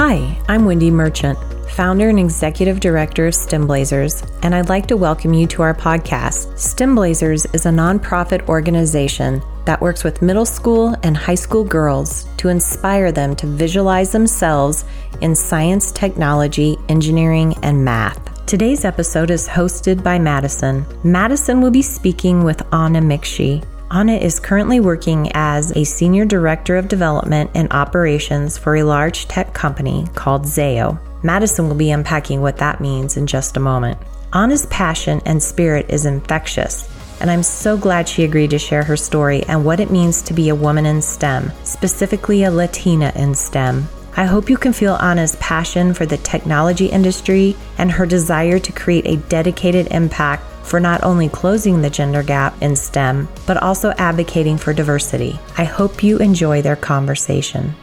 Hi, I'm Wendy Merchant, founder and executive director of STEMblazers, and I'd like to welcome you to our podcast. STEMblazers is a nonprofit organization that works with middle school and high school girls to inspire them to visualize themselves in science, technology, engineering, and math. Today's episode is hosted by Madison. Madison will be speaking with Anna Mikshi. Anna is currently working as a senior director of development and operations for a large tech company called Zayo. Madison will be unpacking what that means in just a moment. Anna's passion and spirit is infectious, and I'm so glad she agreed to share her story and what it means to be a woman in STEM, specifically a Latina in STEM. I hope you can feel Anna's passion for the technology industry and her desire to create a dedicated impact for not only closing the gender gap in STEM, but also advocating for diversity. I hope you enjoy their conversation.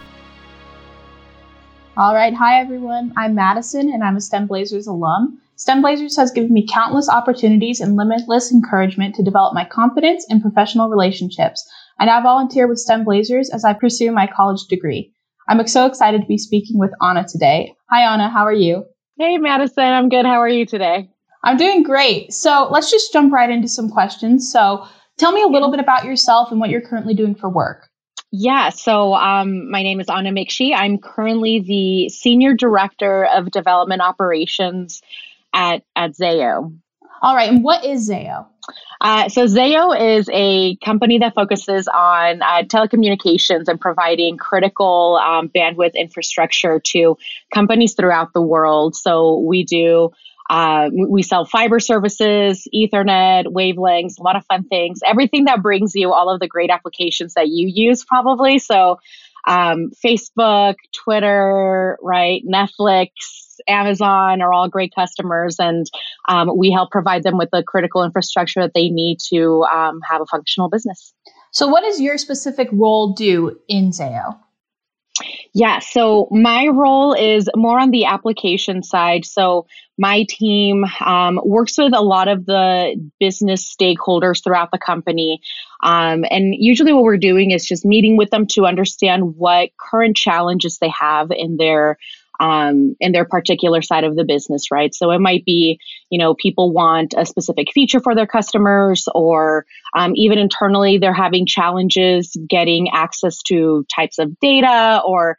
All right. Hi, everyone. I'm Madison, and I'm a STEM Blazers alum. STEM Blazers has given me countless opportunities and limitless encouragement to develop my confidence and professional relationships. I now volunteer with STEM Blazers as I pursue my college degree. I'm so excited to be speaking with Anna today. Hi, Anna. How are you? Hey, Madison. I'm good. How are you today? I'm doing great. So let's just jump right into some questions. So tell me a little bit about yourself and what you're currently doing for work. Yeah, so um, my name is Anna Mikshi. I'm currently the Senior Director of Development Operations at, at Zayo. All right, and what is Zayo? Uh, so Zayo is a company that focuses on uh, telecommunications and providing critical um, bandwidth infrastructure to companies throughout the world. So we do uh, we sell fiber services, Ethernet, wavelengths, a lot of fun things. Everything that brings you all of the great applications that you use, probably. So, um, Facebook, Twitter, right, Netflix, Amazon are all great customers, and um, we help provide them with the critical infrastructure that they need to um, have a functional business. So, what does your specific role do in Zayo? Yeah, so my role is more on the application side. So my team um, works with a lot of the business stakeholders throughout the company. Um, and usually, what we're doing is just meeting with them to understand what current challenges they have in their um, in their particular side of the business, right? So it might be, you know, people want a specific feature for their customers, or um, even internally, they're having challenges getting access to types of data, or,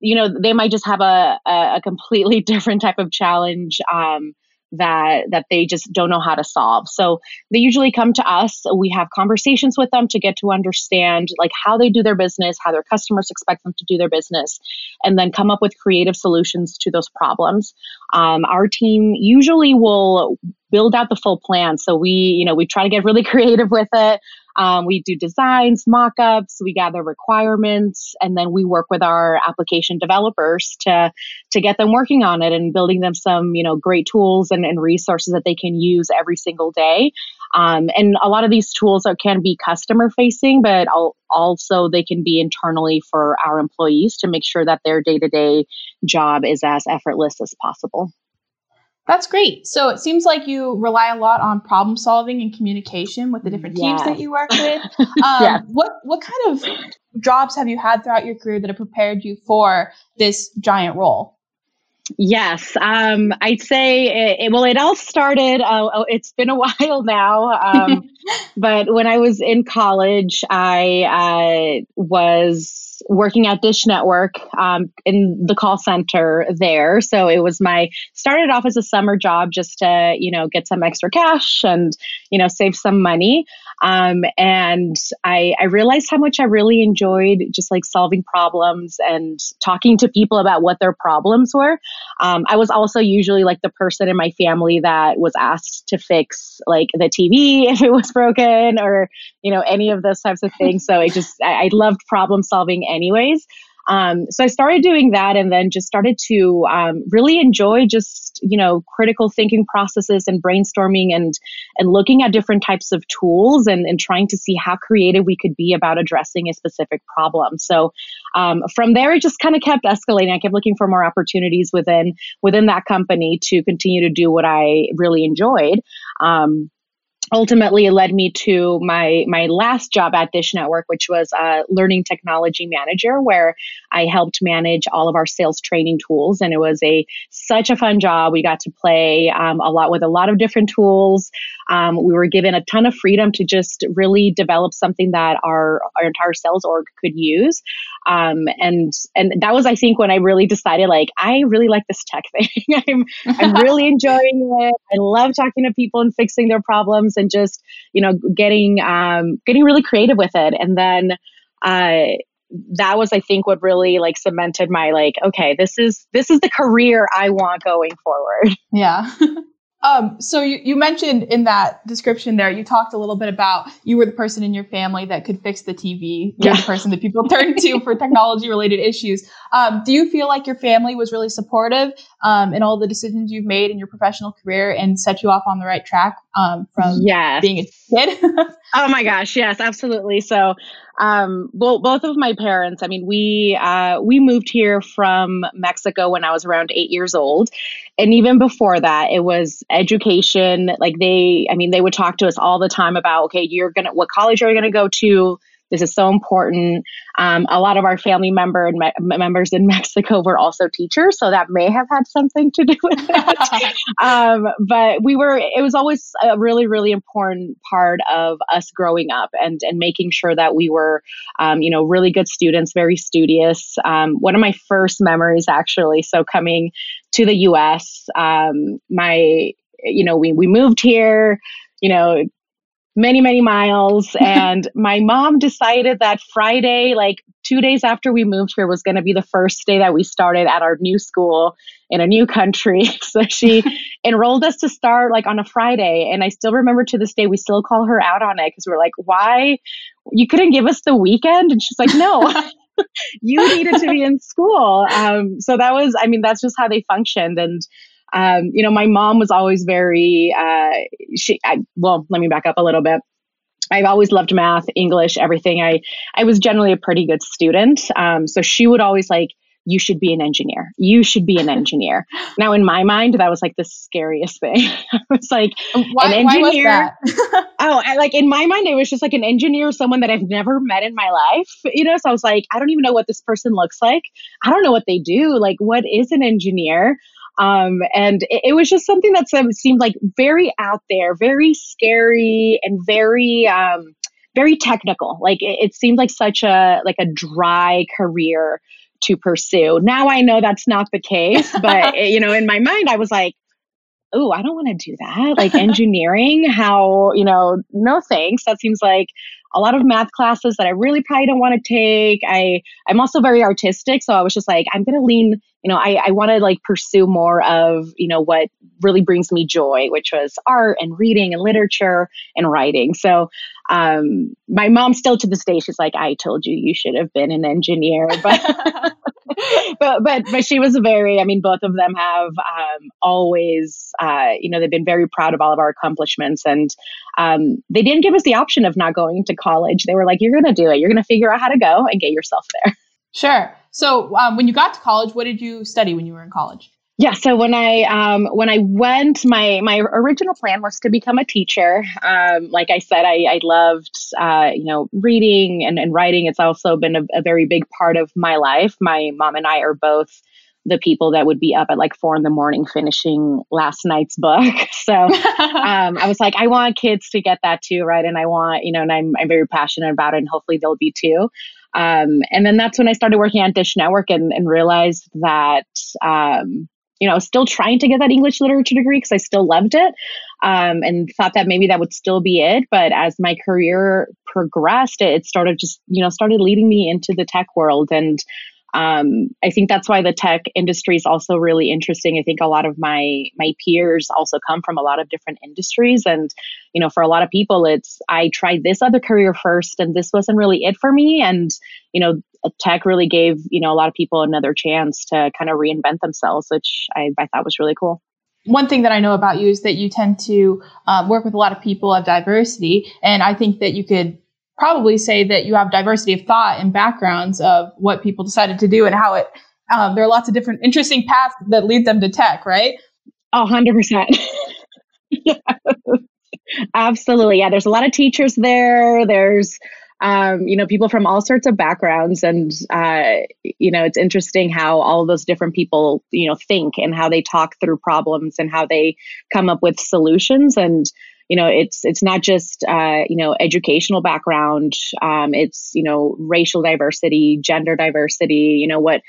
you know, they might just have a, a, completely different type of challenge. Um, that that they just don't know how to solve. So they usually come to us. We have conversations with them to get to understand like how they do their business, how their customers expect them to do their business, and then come up with creative solutions to those problems. Um, our team usually will build out the full plan. So we, you know, we try to get really creative with it. Um, we do designs, mock-ups, we gather requirements, and then we work with our application developers to to get them working on it and building them some, you know, great tools and, and resources that they can use every single day. Um, and a lot of these tools are, can be customer facing, but also they can be internally for our employees to make sure that their day to day job is as effortless as possible. That's great. So it seems like you rely a lot on problem solving and communication with the different yes. teams that you work with. Um, yeah. What what kind of jobs have you had throughout your career that have prepared you for this giant role? Yes, um, I'd say it, it, well. It all started. Uh, oh, it's been a while now, um, but when I was in college, I uh, was working at Dish Network um, in the call center there. So it was my started off as a summer job just to you know get some extra cash and you know save some money. Um, and I, I realized how much I really enjoyed just like solving problems and talking to people about what their problems were. Um, I was also usually like the person in my family that was asked to fix like the TV if it was broken or you know any of those types of things. So I just I, I loved problem solving anyways. Um, so I started doing that and then just started to um, really enjoy just, you know, critical thinking processes and brainstorming and, and looking at different types of tools and, and trying to see how creative we could be about addressing a specific problem. So um, from there, it just kind of kept escalating. I kept looking for more opportunities within, within that company to continue to do what I really enjoyed. Um, ultimately it led me to my my last job at Dish Network, which was a learning technology manager, where I helped manage all of our sales training tools, and it was a such a fun job. We got to play um, a lot with a lot of different tools. Um, we were given a ton of freedom to just really develop something that our our entire sales org could use, um, and and that was I think when I really decided like I really like this tech thing. I'm I'm really enjoying it. I love talking to people and fixing their problems and just you know getting um, getting really creative with it and then uh, that was i think what really like cemented my like okay this is this is the career i want going forward yeah Um, so you, you mentioned in that description there, you talked a little bit about you were the person in your family that could fix the TV. You're yeah. the person that people turn to for technology related issues. Um, do you feel like your family was really supportive um, in all the decisions you've made in your professional career and set you off on the right track um, from yes. being a kid? oh my gosh, yes, absolutely. So um, well, both of my parents. I mean, we uh, we moved here from Mexico when I was around eight years old, and even before that, it was education. Like they, I mean, they would talk to us all the time about, okay, you're gonna, what college are you gonna go to? This is so important. Um, a lot of our family member and me- members in Mexico were also teachers, so that may have had something to do with it. um, but we were. It was always a really, really important part of us growing up and and making sure that we were, um, you know, really good students, very studious. Um, one of my first memories, actually, so coming to the U.S., um, my, you know, we we moved here you know, many, many miles. And my mom decided that Friday, like two days after we moved here, was going to be the first day that we started at our new school in a new country. So she enrolled us to start like on a Friday. And I still remember to this day, we still call her out on it because we're like, why? You couldn't give us the weekend? And she's like, no. you needed to be in school. Um, so that was, I mean, that's just how they functioned. And um, you know, my mom was always very, uh, she, I, well, let me back up a little bit. I've always loved math, English, everything. I, I was generally a pretty good student. Um, so she would always like, you should be an engineer. You should be an engineer. now, in my mind, that was like the scariest thing. I was like, why, an engineer. oh, I, like in my mind, it was just like an engineer, someone that I've never met in my life. You know, so I was like, I don't even know what this person looks like. I don't know what they do. Like, what is an engineer? Um, and it, it, was just something that seemed like very out there, very scary, and very um, very technical. Like it, it seemed like such a like a dry career to pursue. Now I know that's not the case, but you know, in my mind, I was like, oh, I don't want to do that. Like engineering, how, you know, no thanks. That seems like a lot of math classes that I really probably don't want to take. I I'm also very artistic, so I was just like, I'm gonna lean, you know, I, I want to like pursue more of, you know, what really brings me joy, which was art and reading and literature and writing. So um my mom still to this day, she's like, I told you you should have been an engineer. But but but but she was very. I mean, both of them have um, always, uh, you know, they've been very proud of all of our accomplishments, and um, they didn't give us the option of not going to college. They were like, "You're going to do it. You're going to figure out how to go and get yourself there." Sure. So, um, when you got to college, what did you study when you were in college? Yeah, so when I um, when I went, my my original plan was to become a teacher. Um, like I said, I, I loved uh, you know reading and, and writing. It's also been a, a very big part of my life. My mom and I are both the people that would be up at like four in the morning finishing last night's book. So um, I was like, I want kids to get that too, right? And I want you know, and I'm I'm very passionate about it, and hopefully they'll be too. Um, and then that's when I started working on Dish Network and, and realized that um, you know, still trying to get that English literature degree because I still loved it um, and thought that maybe that would still be it. But as my career progressed, it started just, you know, started leading me into the tech world. And um, I think that's why the tech industry is also really interesting. I think a lot of my my peers also come from a lot of different industries, and you know, for a lot of people, it's I tried this other career first, and this wasn't really it for me, and you know, tech really gave you know a lot of people another chance to kind of reinvent themselves, which I, I thought was really cool. One thing that I know about you is that you tend to um, work with a lot of people of diversity, and I think that you could probably say that you have diversity of thought and backgrounds of what people decided to do and how it um, there are lots of different interesting paths that lead them to tech right hundred percent Absolutely. Yeah, there's a lot of teachers there. There's um, you know, people from all sorts of backgrounds. And, uh, you know, it's interesting how all those different people, you know, think and how they talk through problems and how they come up with solutions. And, you know, it's, it's not just, uh, you know, educational background. Um, it's, you know, racial diversity, gender diversity, you know, what,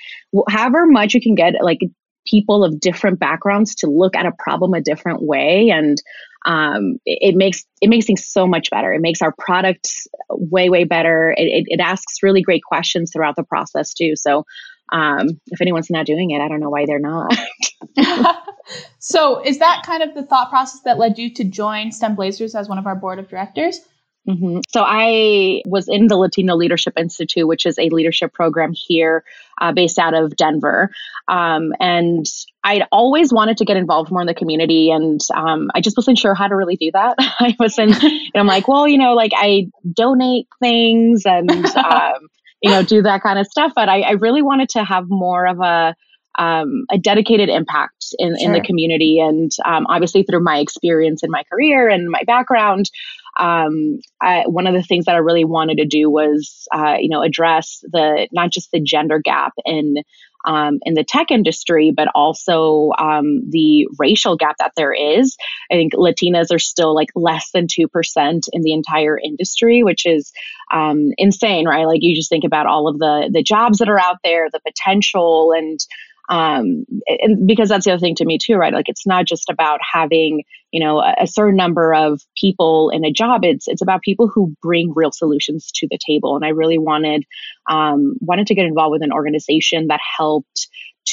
however much you can get, like, people of different backgrounds to look at a problem a different way and um, it, it, makes it makes things so much better. It makes our products way way better. It, it, it asks really great questions throughout the process too. So um, if anyone's not doing it, I don't know why they're not. so is that kind of the thought process that led you to join STEM Blazers as one of our board of directors? Mm-hmm. So I was in the Latino Leadership Institute, which is a leadership program here uh, based out of Denver. Um, and I'd always wanted to get involved more in the community, and um, I just wasn't sure how to really do that. I wasn't. I'm like, well, you know, like I donate things and um, you know do that kind of stuff, but I, I really wanted to have more of a um, a dedicated impact in, sure. in the community. And um, obviously, through my experience in my career and my background, um, I, one of the things that I really wanted to do was, uh, you know, address the not just the gender gap in um, in the tech industry, but also um, the racial gap that there is. I think Latinas are still like less than 2% in the entire industry, which is um, insane, right? Like you just think about all of the, the jobs that are out there, the potential, and um, and because that's the other thing to me too right? Like it's not just about having you know a, a, certain number of people in a job. It's it's about people who bring real solutions to the table. And i really wanted um, wanted to get involved with an organization that helped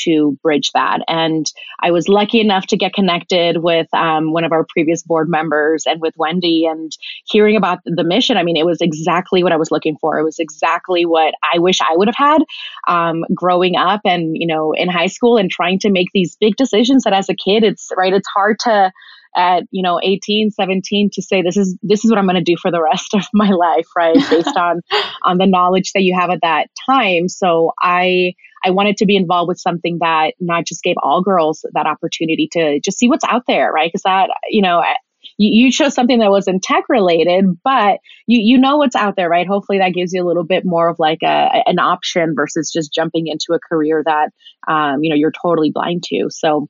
to bridge that. And I was lucky enough to get connected with um, one of our previous board members and with Wendy and hearing about the mission. I mean, it was exactly what I was looking for. It was exactly what I wish I would have had um, growing up and, you know, in high school and trying to make these big decisions that as a kid, it's right, it's hard to at you know 18 17 to say this is this is what i'm going to do for the rest of my life right based on on the knowledge that you have at that time so i I wanted to be involved with something that not just gave all girls that opportunity to just see what's out there, right? Because that, you know, you, you chose something that wasn't tech related, but you you know what's out there, right? Hopefully that gives you a little bit more of like a an option versus just jumping into a career that um, you know you're totally blind to. So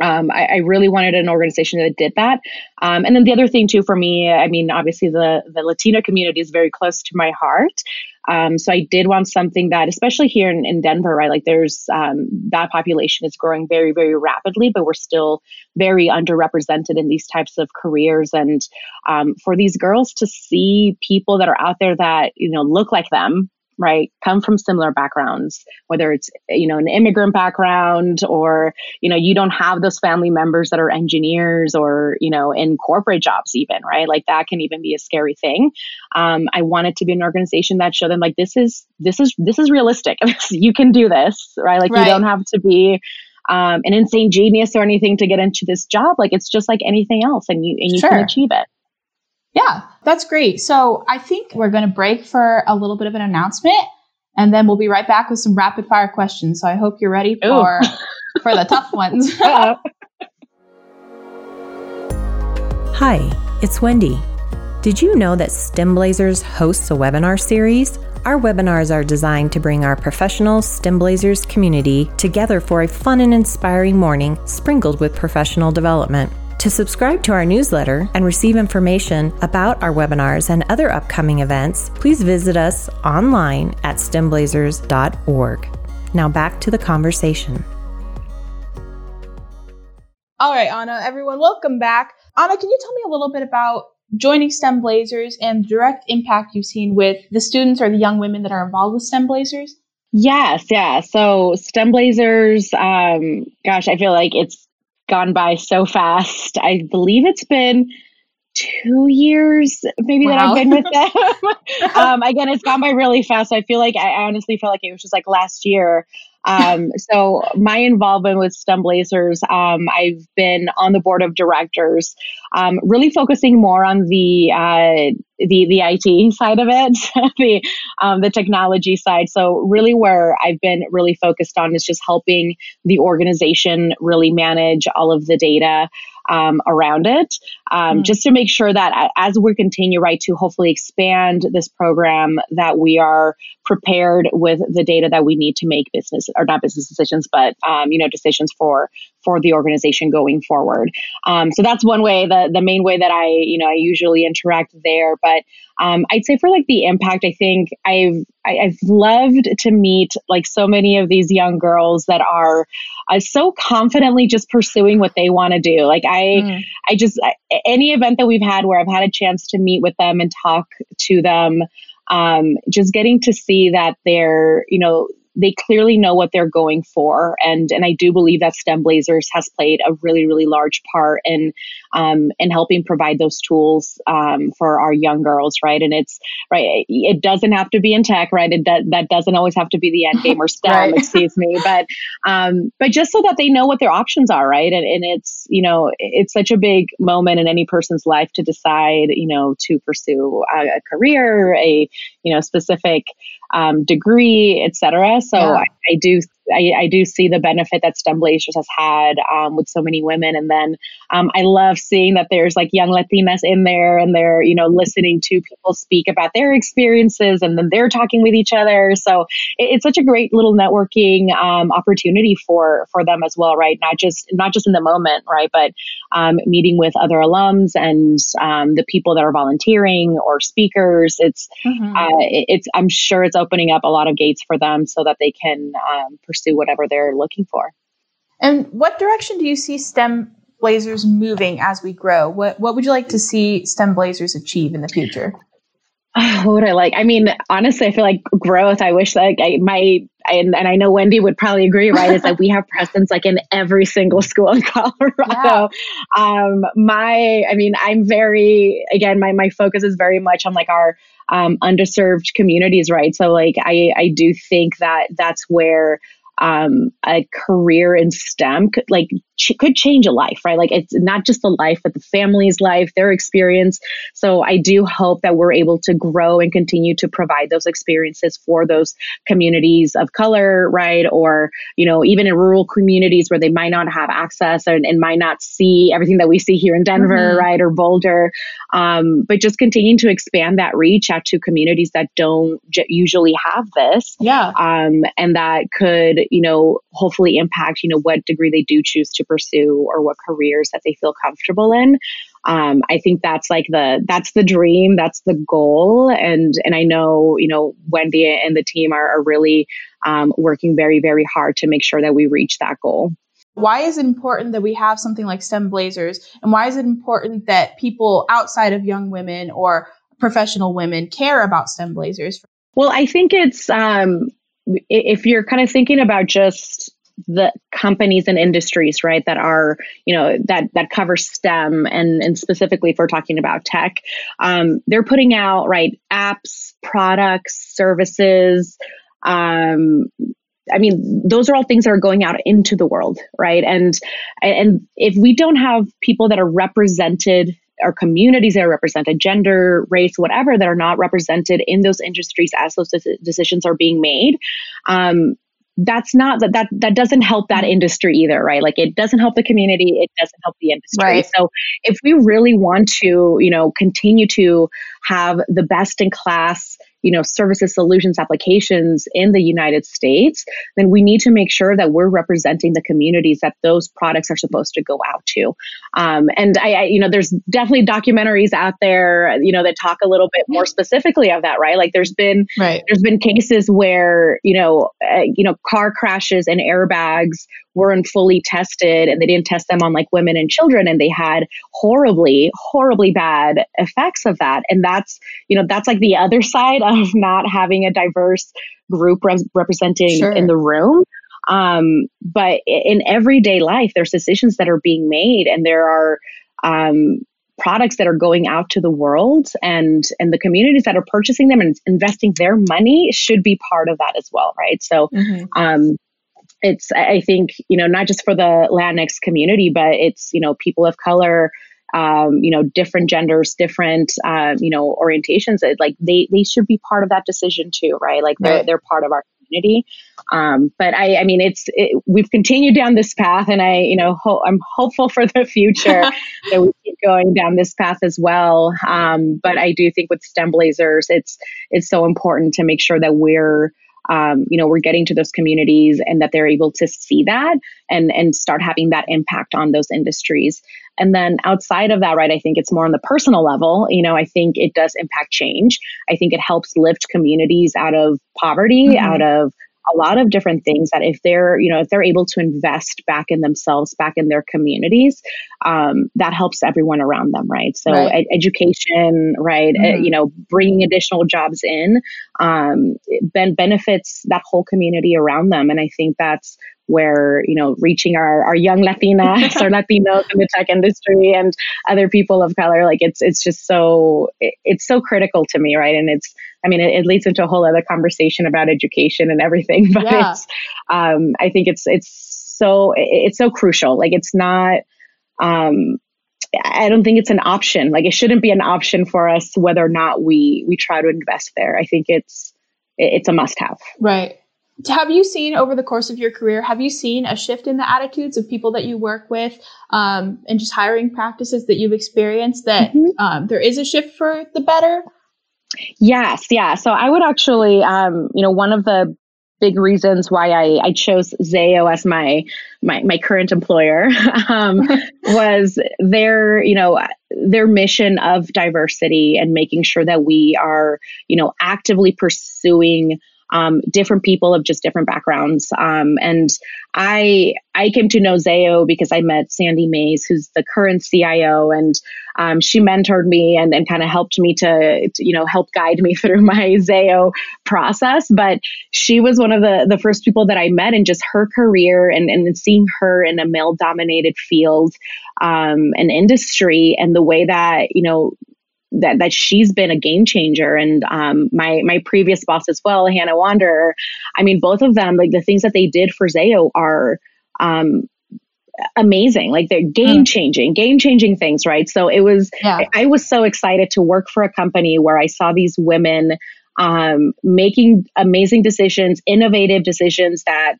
um, I, I, really wanted an organization that did that. Um, and then the other thing too for me, I mean, obviously the the Latino community is very close to my heart. Um, so I did want something that, especially here in, in Denver, right? Like there's um, that population is growing very, very rapidly, but we're still very underrepresented in these types of careers. And um, for these girls to see people that are out there that you know look like them, right come from similar backgrounds whether it's you know an immigrant background or you know you don't have those family members that are engineers or you know in corporate jobs even right? Like that can even be a scary thing. Um, i want it to be an organization that show them like this is this is this is realistic. You can do this right? Like right. you don't have to be um, an insane genius or anything to get into this job. Like it's just like anything else and you and you sure. can achieve it yeah, that's great. So I think we're going to break for a little bit of an announcement and then we'll be right back with some rapid fire questions. So I hope you're ready for for the tough ones. Hi, it's Wendy. Did you know that STEM Blazers hosts a webinar series? Our webinars are designed to bring our professional STEM Blazers community together for a fun and inspiring morning sprinkled with professional development. To subscribe to our newsletter and receive information about our webinars and other upcoming events, please visit us online at stemblazers.org. Now back to the conversation. All right, Anna, everyone, welcome back. Anna, can you tell me a little bit about joining STEM Blazers and the direct impact you've seen with the students or the young women that are involved with STEM Blazers? Yes, yeah. So STEM Blazers, um, gosh, I feel like it's gone by so fast. I believe it's been two years maybe wow. that I've been with them. um, again, it's gone by really fast. I feel like I honestly feel like it was just like last year. Um, so my involvement with STEM Blazers, um, I've been on the board of directors, um, really focusing more on the uh, the the IT side of it, the um, the technology side. So really, where I've been really focused on is just helping the organization really manage all of the data um, around it, um, mm. just to make sure that as we continue, right, to hopefully expand this program, that we are prepared with the data that we need to make business or not business decisions, but um, you know decisions for for the organization going forward. Um, so that's one way. The the main way that I you know I usually interact there, but um, I'd say for like the impact, I think I've I, have loved to meet like so many of these young girls that are uh, so confidently just pursuing what they want to do. Like I mm. I just I, any event that we've had where I've had a chance to meet with them and talk to them um, just getting to see that they're, you know, they clearly know what they're going for. And, and I do believe that STEM Blazers has played a really, really large part in, um, in helping provide those tools, um, for our young girls. Right. And it's right. It doesn't have to be in tech, right. It, that, that doesn't always have to be the end game or STEM, right. excuse me. But, um, but just so that they know what their options are. Right. And, and it's, you know, it's such a big moment in any person's life to decide, you know, to pursue a, a career, a, you know, specific, um, degree, etc. So yeah. I, I, do I, I, do see the benefit that STEM Blazers has had um, with so many women. And then um, I love seeing that there's like young Latinas in there and they're, you know, listening to people speak about their experiences and then they're talking with each other. So it, it's such a great little networking um, opportunity for, for them as well, right? Not just, not just in the moment, right? But um, meeting with other alums and um, the people that are volunteering or speakers. It's, mm-hmm. uh, it, it's, I'm sure it's opening up a lot of gates for them so that they can um, pursue whatever they're looking for. And what direction do you see STEM Blazers moving as we grow? What what would you like to see STEM Blazers achieve in the future? what would I like? I mean, honestly, I feel like growth. I wish like I my and, and I know Wendy would probably agree, right? Is that we have presence like in every single school in Colorado. Yeah. Um, my, I mean, I'm very again, my my focus is very much on like our um, underserved communities, right? So like I I do think that that's where um, a career in STEM like ch- could change a life, right? Like it's not just the life, but the family's life, their experience. So I do hope that we're able to grow and continue to provide those experiences for those communities of color, right? Or you know, even in rural communities where they might not have access and, and might not see everything that we see here in Denver, mm-hmm. right, or Boulder. Um, but just continuing to expand that reach out to communities that don't j- usually have this, yeah, um, and that could you know, hopefully impact, you know, what degree they do choose to pursue or what careers that they feel comfortable in. Um, I think that's like the that's the dream, that's the goal, and and I know you know Wendy and the team are, are really um, working very very hard to make sure that we reach that goal. Why is it important that we have something like STEM Blazers, and why is it important that people outside of young women or professional women care about STEM Blazers? Well, I think it's um, if you're kind of thinking about just the companies and industries right that are you know that that cover stem and and specifically if we're talking about tech um, they're putting out right apps products services um, I mean, those are all things that are going out into the world, right? And and if we don't have people that are represented or communities that are represented, gender, race, whatever, that are not represented in those industries as those decisions are being made. Um, that's not that that that doesn't help that mm-hmm. industry either right? Like it doesn't help the community it doesn't help the industry. Right. so if we really want to you know continue to have the best in class you know services solutions applications in the united states then we need to make sure that we're representing the communities that those products are supposed to go out to. Um, and I, I, you know there's definitely documentaries out there you know that talk a little bit more specifically of that right? Like there's been right. there's been cases where you know uh, you know car crashes and airbags weren't fully tested and they didn't test them on like women and children and they had horribly horribly bad effects of that and that's you know that's like the other side of not having a diverse group representing sure. in the room um, but in everyday life there's decisions that are being made and there are um, products that are going out to the world and and the communities that are purchasing them and investing their money should be part of that as well right so mm-hmm. um it's I think you know not just for the Latinx community, but it's you know people of color, um, you know different genders, different uh, you know orientations. Like they they should be part of that decision too, right? Like they're right. they're part of our community. Um, but I, I mean, it's it, we've continued down this path, and I, you know, ho- I'm hopeful for the future that we keep going down this path as well. Um, but I do think with STEM Blazers, it's it's so important to make sure that we're um, you know we're getting to those communities and that they're able to see that and and start having that impact on those industries. And then outside of that right i think it's more on the personal level. You know i think it does impact change. I think it helps lift communities out of poverty mm-hmm. out of a lot of different things that if they're you know if they're able to invest back in themselves back in their communities um, that helps everyone around them right so right. Ed- education right mm-hmm. uh, you know bringing additional jobs in um, ben- benefits that whole community around them and i think that's where you know reaching our, our young Latinas or Latinos in the tech industry and other people of color like it's it's just so it, it's so critical to me right? And it's I mean it, it, leads into a whole other conversation about education and everything but yeah. it's um, I think it's it's so it's so crucial. Like it's not um, I don't think it's an option. Like it shouldn't be an option for us whether or not we we try to invest there. I think it's it's a must have right have you seen over the course of your career have you seen a shift in the attitudes of people that you work with um, and just hiring practices that you've experienced that mm-hmm. um, there is a shift for the better yes yeah so i would actually um, you know one of the big reasons why I, I chose Zayo as my my, my current employer um, was their you know their mission of diversity and making sure that we are you know actively pursuing um, different people of just different backgrounds. Um, and I I came to know Zayo because I met Sandy Mays, who's the current CIO, and um, she mentored me and, and kind of helped me to, to, you know help guide me through my Zayo process. But she was one of the the first people that I met, and just her career and and seeing her in a male dominated field um, and industry, and the way that you know that that she's been a game changer and um, my my previous boss as well hannah wanderer i mean both of them like the things that they did for zayo are um, amazing like they're game mm. changing game changing things right so it was yeah. I, I, was so excited to work for a company where i saw these women um, making amazing decisions innovative decisions that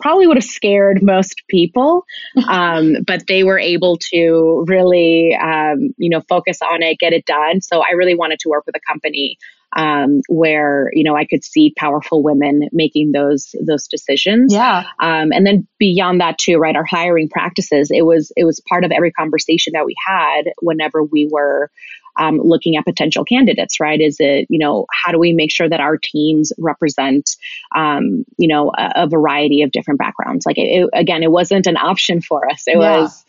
probably would have scared most people, um, but they were able to really, um, you know, focus on it, get it done. So I really wanted to work with a company um, where you know I could see powerful women making those those decisions. Yeah. Um, and then beyond that too, right? Our hiring practices. It was it was part of every conversation that we had whenever we were um, looking at potential candidates, right? Is it, you know, how do we make sure that our teams represent, um, you know, a, a, variety of different backgrounds? Like, it, it, again, it wasn't an option for us. It yeah. was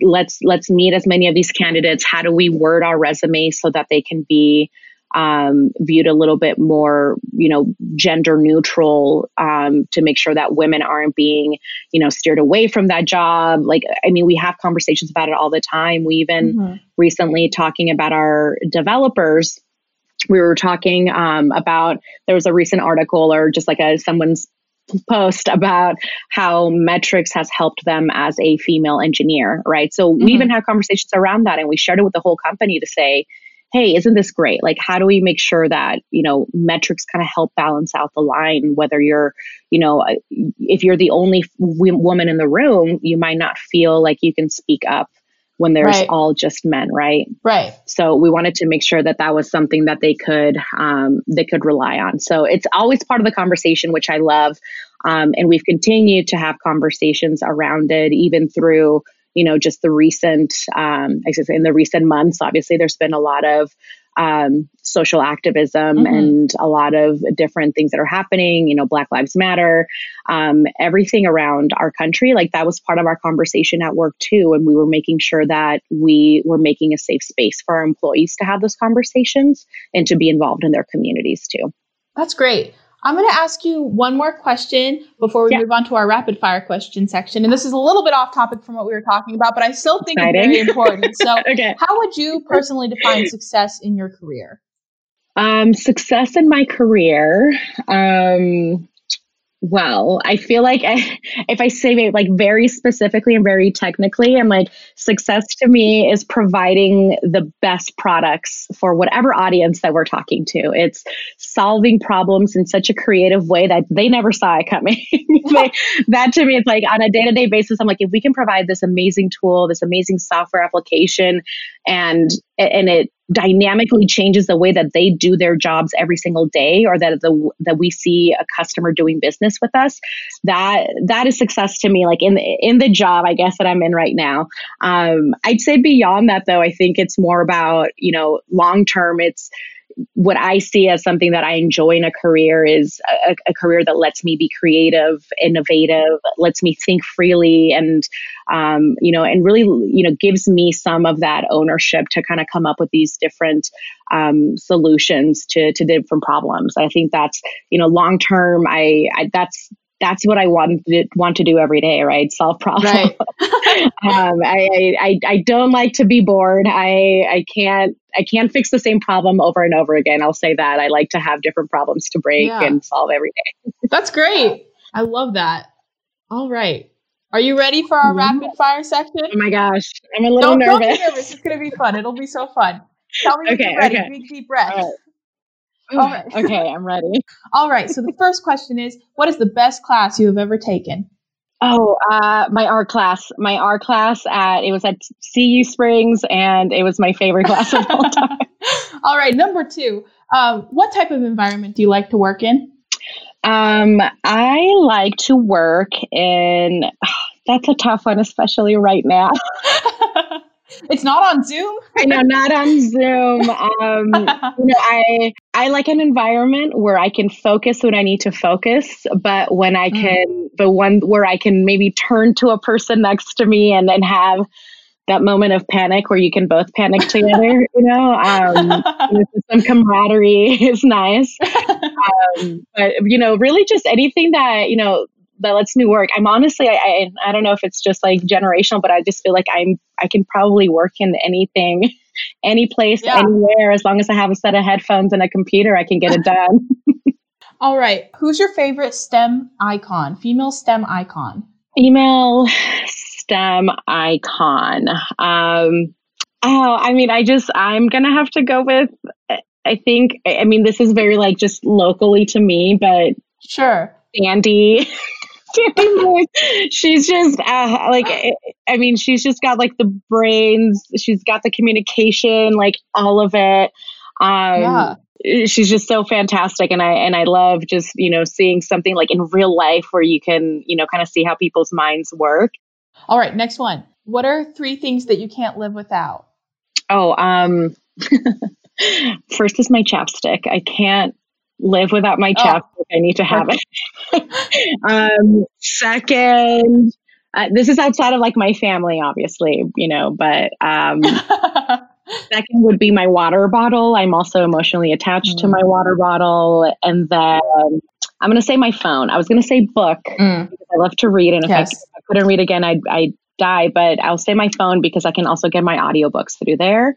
let's let's meet as many of these candidates. How do we word our resume so that they can be um, viewed a little bit more, you know, gender neutral um, to make sure that women aren't being, you know, steered away from that job. Like, I mean, we have conversations about it all the time. We even mm-hmm. recently talking about our developers. We were talking um, about there was a recent article or just like a someone's post about how metrics has helped them as a female engineer, right? So mm-hmm. we even had conversations around that and we shared it with the whole company to say, hey, isn't this great? Like, how do we make sure that, you know, metrics kind of help balance out the line? Whether you're, you know, uh, if you're the only w- woman in the room, you might not feel like you can speak up when there's right. all just men, right? Right. So we wanted to make sure that that was something that they could um, they could rely on. So it's always part of the conversation, which I love, um, and we've continued to have conversations around it, even through you know, just the recent, um, I guess in the recent months, obviously there's been a lot of um, social activism mm-hmm. and a lot of different things that are happening, you know, Black Lives Matter, um, everything around our country. Like that was part of our conversation at work too. And we were making sure that we were making a safe space for our employees to have those conversations and to be involved in their communities too. That's great. I'm going to ask you one more question before we yeah. move on to our rapid fire question section. And this is a little bit off topic from what we were talking about, but I still think Exciting. it's very important. So, okay. how would you personally define success in your career? Um, success in my career. Um, well. I feel like I, if I say it like very specifically and very technically, I'm like success to me is providing the best products for whatever audience that we're talking to. It's solving problems in such a creative way that they never saw it coming. that to me, it's like on a day to day basis, I'm like, if we can provide this amazing tool, this amazing software application, and and it dynamically changes the way that they do their jobs every single day or that the that we see a customer doing business with us that that is success to me like in the, in the job i guess that i'm in right now. Um, i'd say beyond that though i think it's more about you know long term it's what I see as something that I enjoy in a career is a, a, career that lets me be creative, innovative, lets me think freely, and um, you know, and really, you know, gives me some of that ownership to kind of come up with these different um, solutions to to different problems. I think that's you know, long term. I, I that's that's what I want to, want to do every day, right? Solve problems. Right. um, I, I, I don't like to be bored. I, I can't I can't fix the same problem over and over again. I'll say that. I like to have different problems to break yeah. and solve every day. that's great. I love that. All right. Are you ready for our mm-hmm. rapid fire section? Oh my gosh. I'm a little don't, nervous. Don't be nervous. It's going to be fun. It'll be so fun. Tell me okay, ready. Okay. Big deep breath. All right. okay, I'm ready. All right. So the first question is What is the best class you have ever taken? Oh, uh, my art class. My art class at it was at CU Springs, and it was my favorite class of all time. all right, number two. Um, what type of environment do you like to work in? Um, I like to work in. Oh, that's a tough one, especially right now. It's not on Zoom. I know, not on Zoom. Um, you know, I I like an environment where I can focus when I need to focus, but when I mm. can, mm. but one where I can maybe turn to a person next to me and then have that moment of panic where you can both panic together. you know, um, some camaraderie is nice. Um, but you know, really, just anything that you know that lets me work. I'm honestly, I, I, I don't know if it's just like generational, but I just feel like I'm I can probably work in anything, any place, yeah. anywhere, as long as I have a set of headphones and a computer, I can get it done. All right, who's your favorite STEM icon? Female STEM icon. Female STEM icon. Um, oh, I mean, I just I'm gonna have to go with. I think I mean this is very like just locally to me, but sure. Sandy she's just uh, like i mean she's just got like the brains. She's got the communication like all of it. Um yeah. she's just so fantastic and i and i love just you know seeing something like in real life where you can you know kind of see how people's minds work. All right next one. What are three things that you can't live without? Oh um first is my chapstick. I can't live without my oh, chapstick. I need to have it. um, second, uh, this is outside of like my family, obviously, you know, but um, second would be my water bottle. I'm also emotionally attached mm. to my water bottle. And then I'm going to say my phone. I was going to say book mm. because I love to read. And if, yes. I, if I, couldn't read again, I'd, I'd die. But I'll say my phone because I can also get my audiobooks through there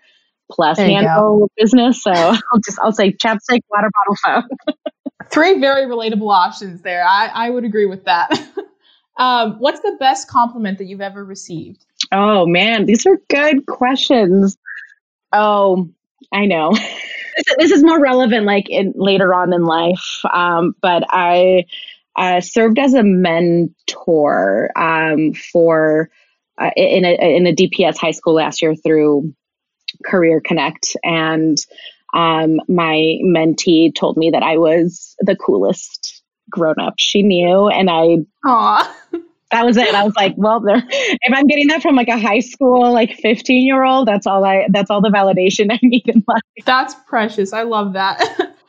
plus handle business. So I'll just I'll say chapstick, water bottle, phone. Three very relatable options there. I, I would agree with that. um, what's the best compliment that you've ever received? Oh man, these are good questions. Oh, I know. this is more relevant like in later on in life. Um, but I uh, served as a mentor um, for uh, in a in a DPS high school last year through Career Connect. And um, my mentee told me that I was the coolest grown up she knew. And I, Aww. that was it. I was like, well, there, if I'm getting that from like a high school, like 15 year old, that's all I, that's all the validation I need in life. That's precious. I love that.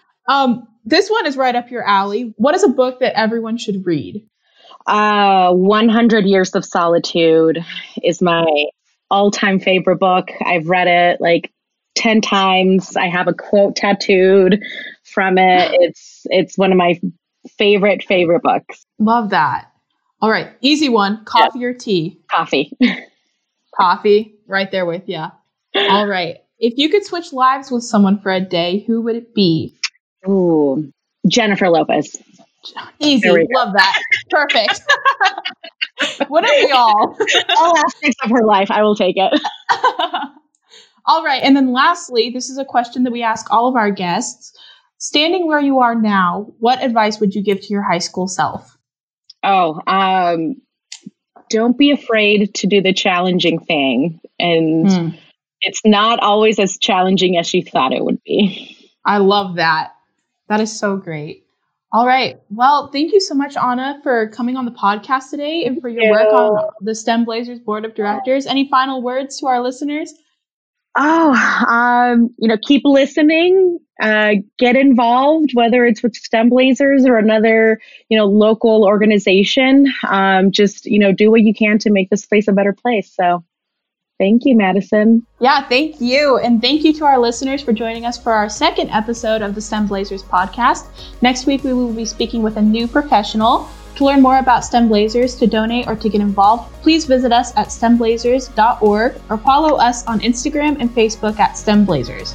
um, this one is right up your alley. What is a book that everyone should read? Uh, 100 Years of Solitude is my all time favorite book. I've read it like 10 times. I have a quote tattooed from it. It's it's one of my favorite favorite books. Love that. All right, easy one. Coffee or tea? Coffee. Coffee, right there with you. All right. If you could switch lives with someone for a day, who would it be? Ooh, Jennifer Lopez. Easy. Love that. Perfect. Wouldn't we all? all aspects of her life. I will take it. all right. And then lastly, this is a question that we ask all of our guests. Standing where you are now, what advice would you give to your high school self? Oh, um, don't be afraid to do the challenging thing. And hmm. it's not always as challenging as you thought it would be. I love that. That is so great. All right. Well, thank you so much, Anna, for coming on the podcast today and for your work on the STEM Blazers Board of Directors. Any final words to our listeners? Oh, um, you know, keep listening, uh, get involved, whether it's with STEM Blazers or another, you know, local organization. Um, just, you know, do what you can to make this place a better place. So thank you, Madison. Yeah, thank you. And thank you to our listeners for joining us for our second episode of the STEM Blazers podcast. Next week, we will be speaking with a new professional. To learn more about STEM Blazers, to donate, or to get involved, please visit us at stemblazers.org or follow us on Instagram and Facebook at STEM Blazers.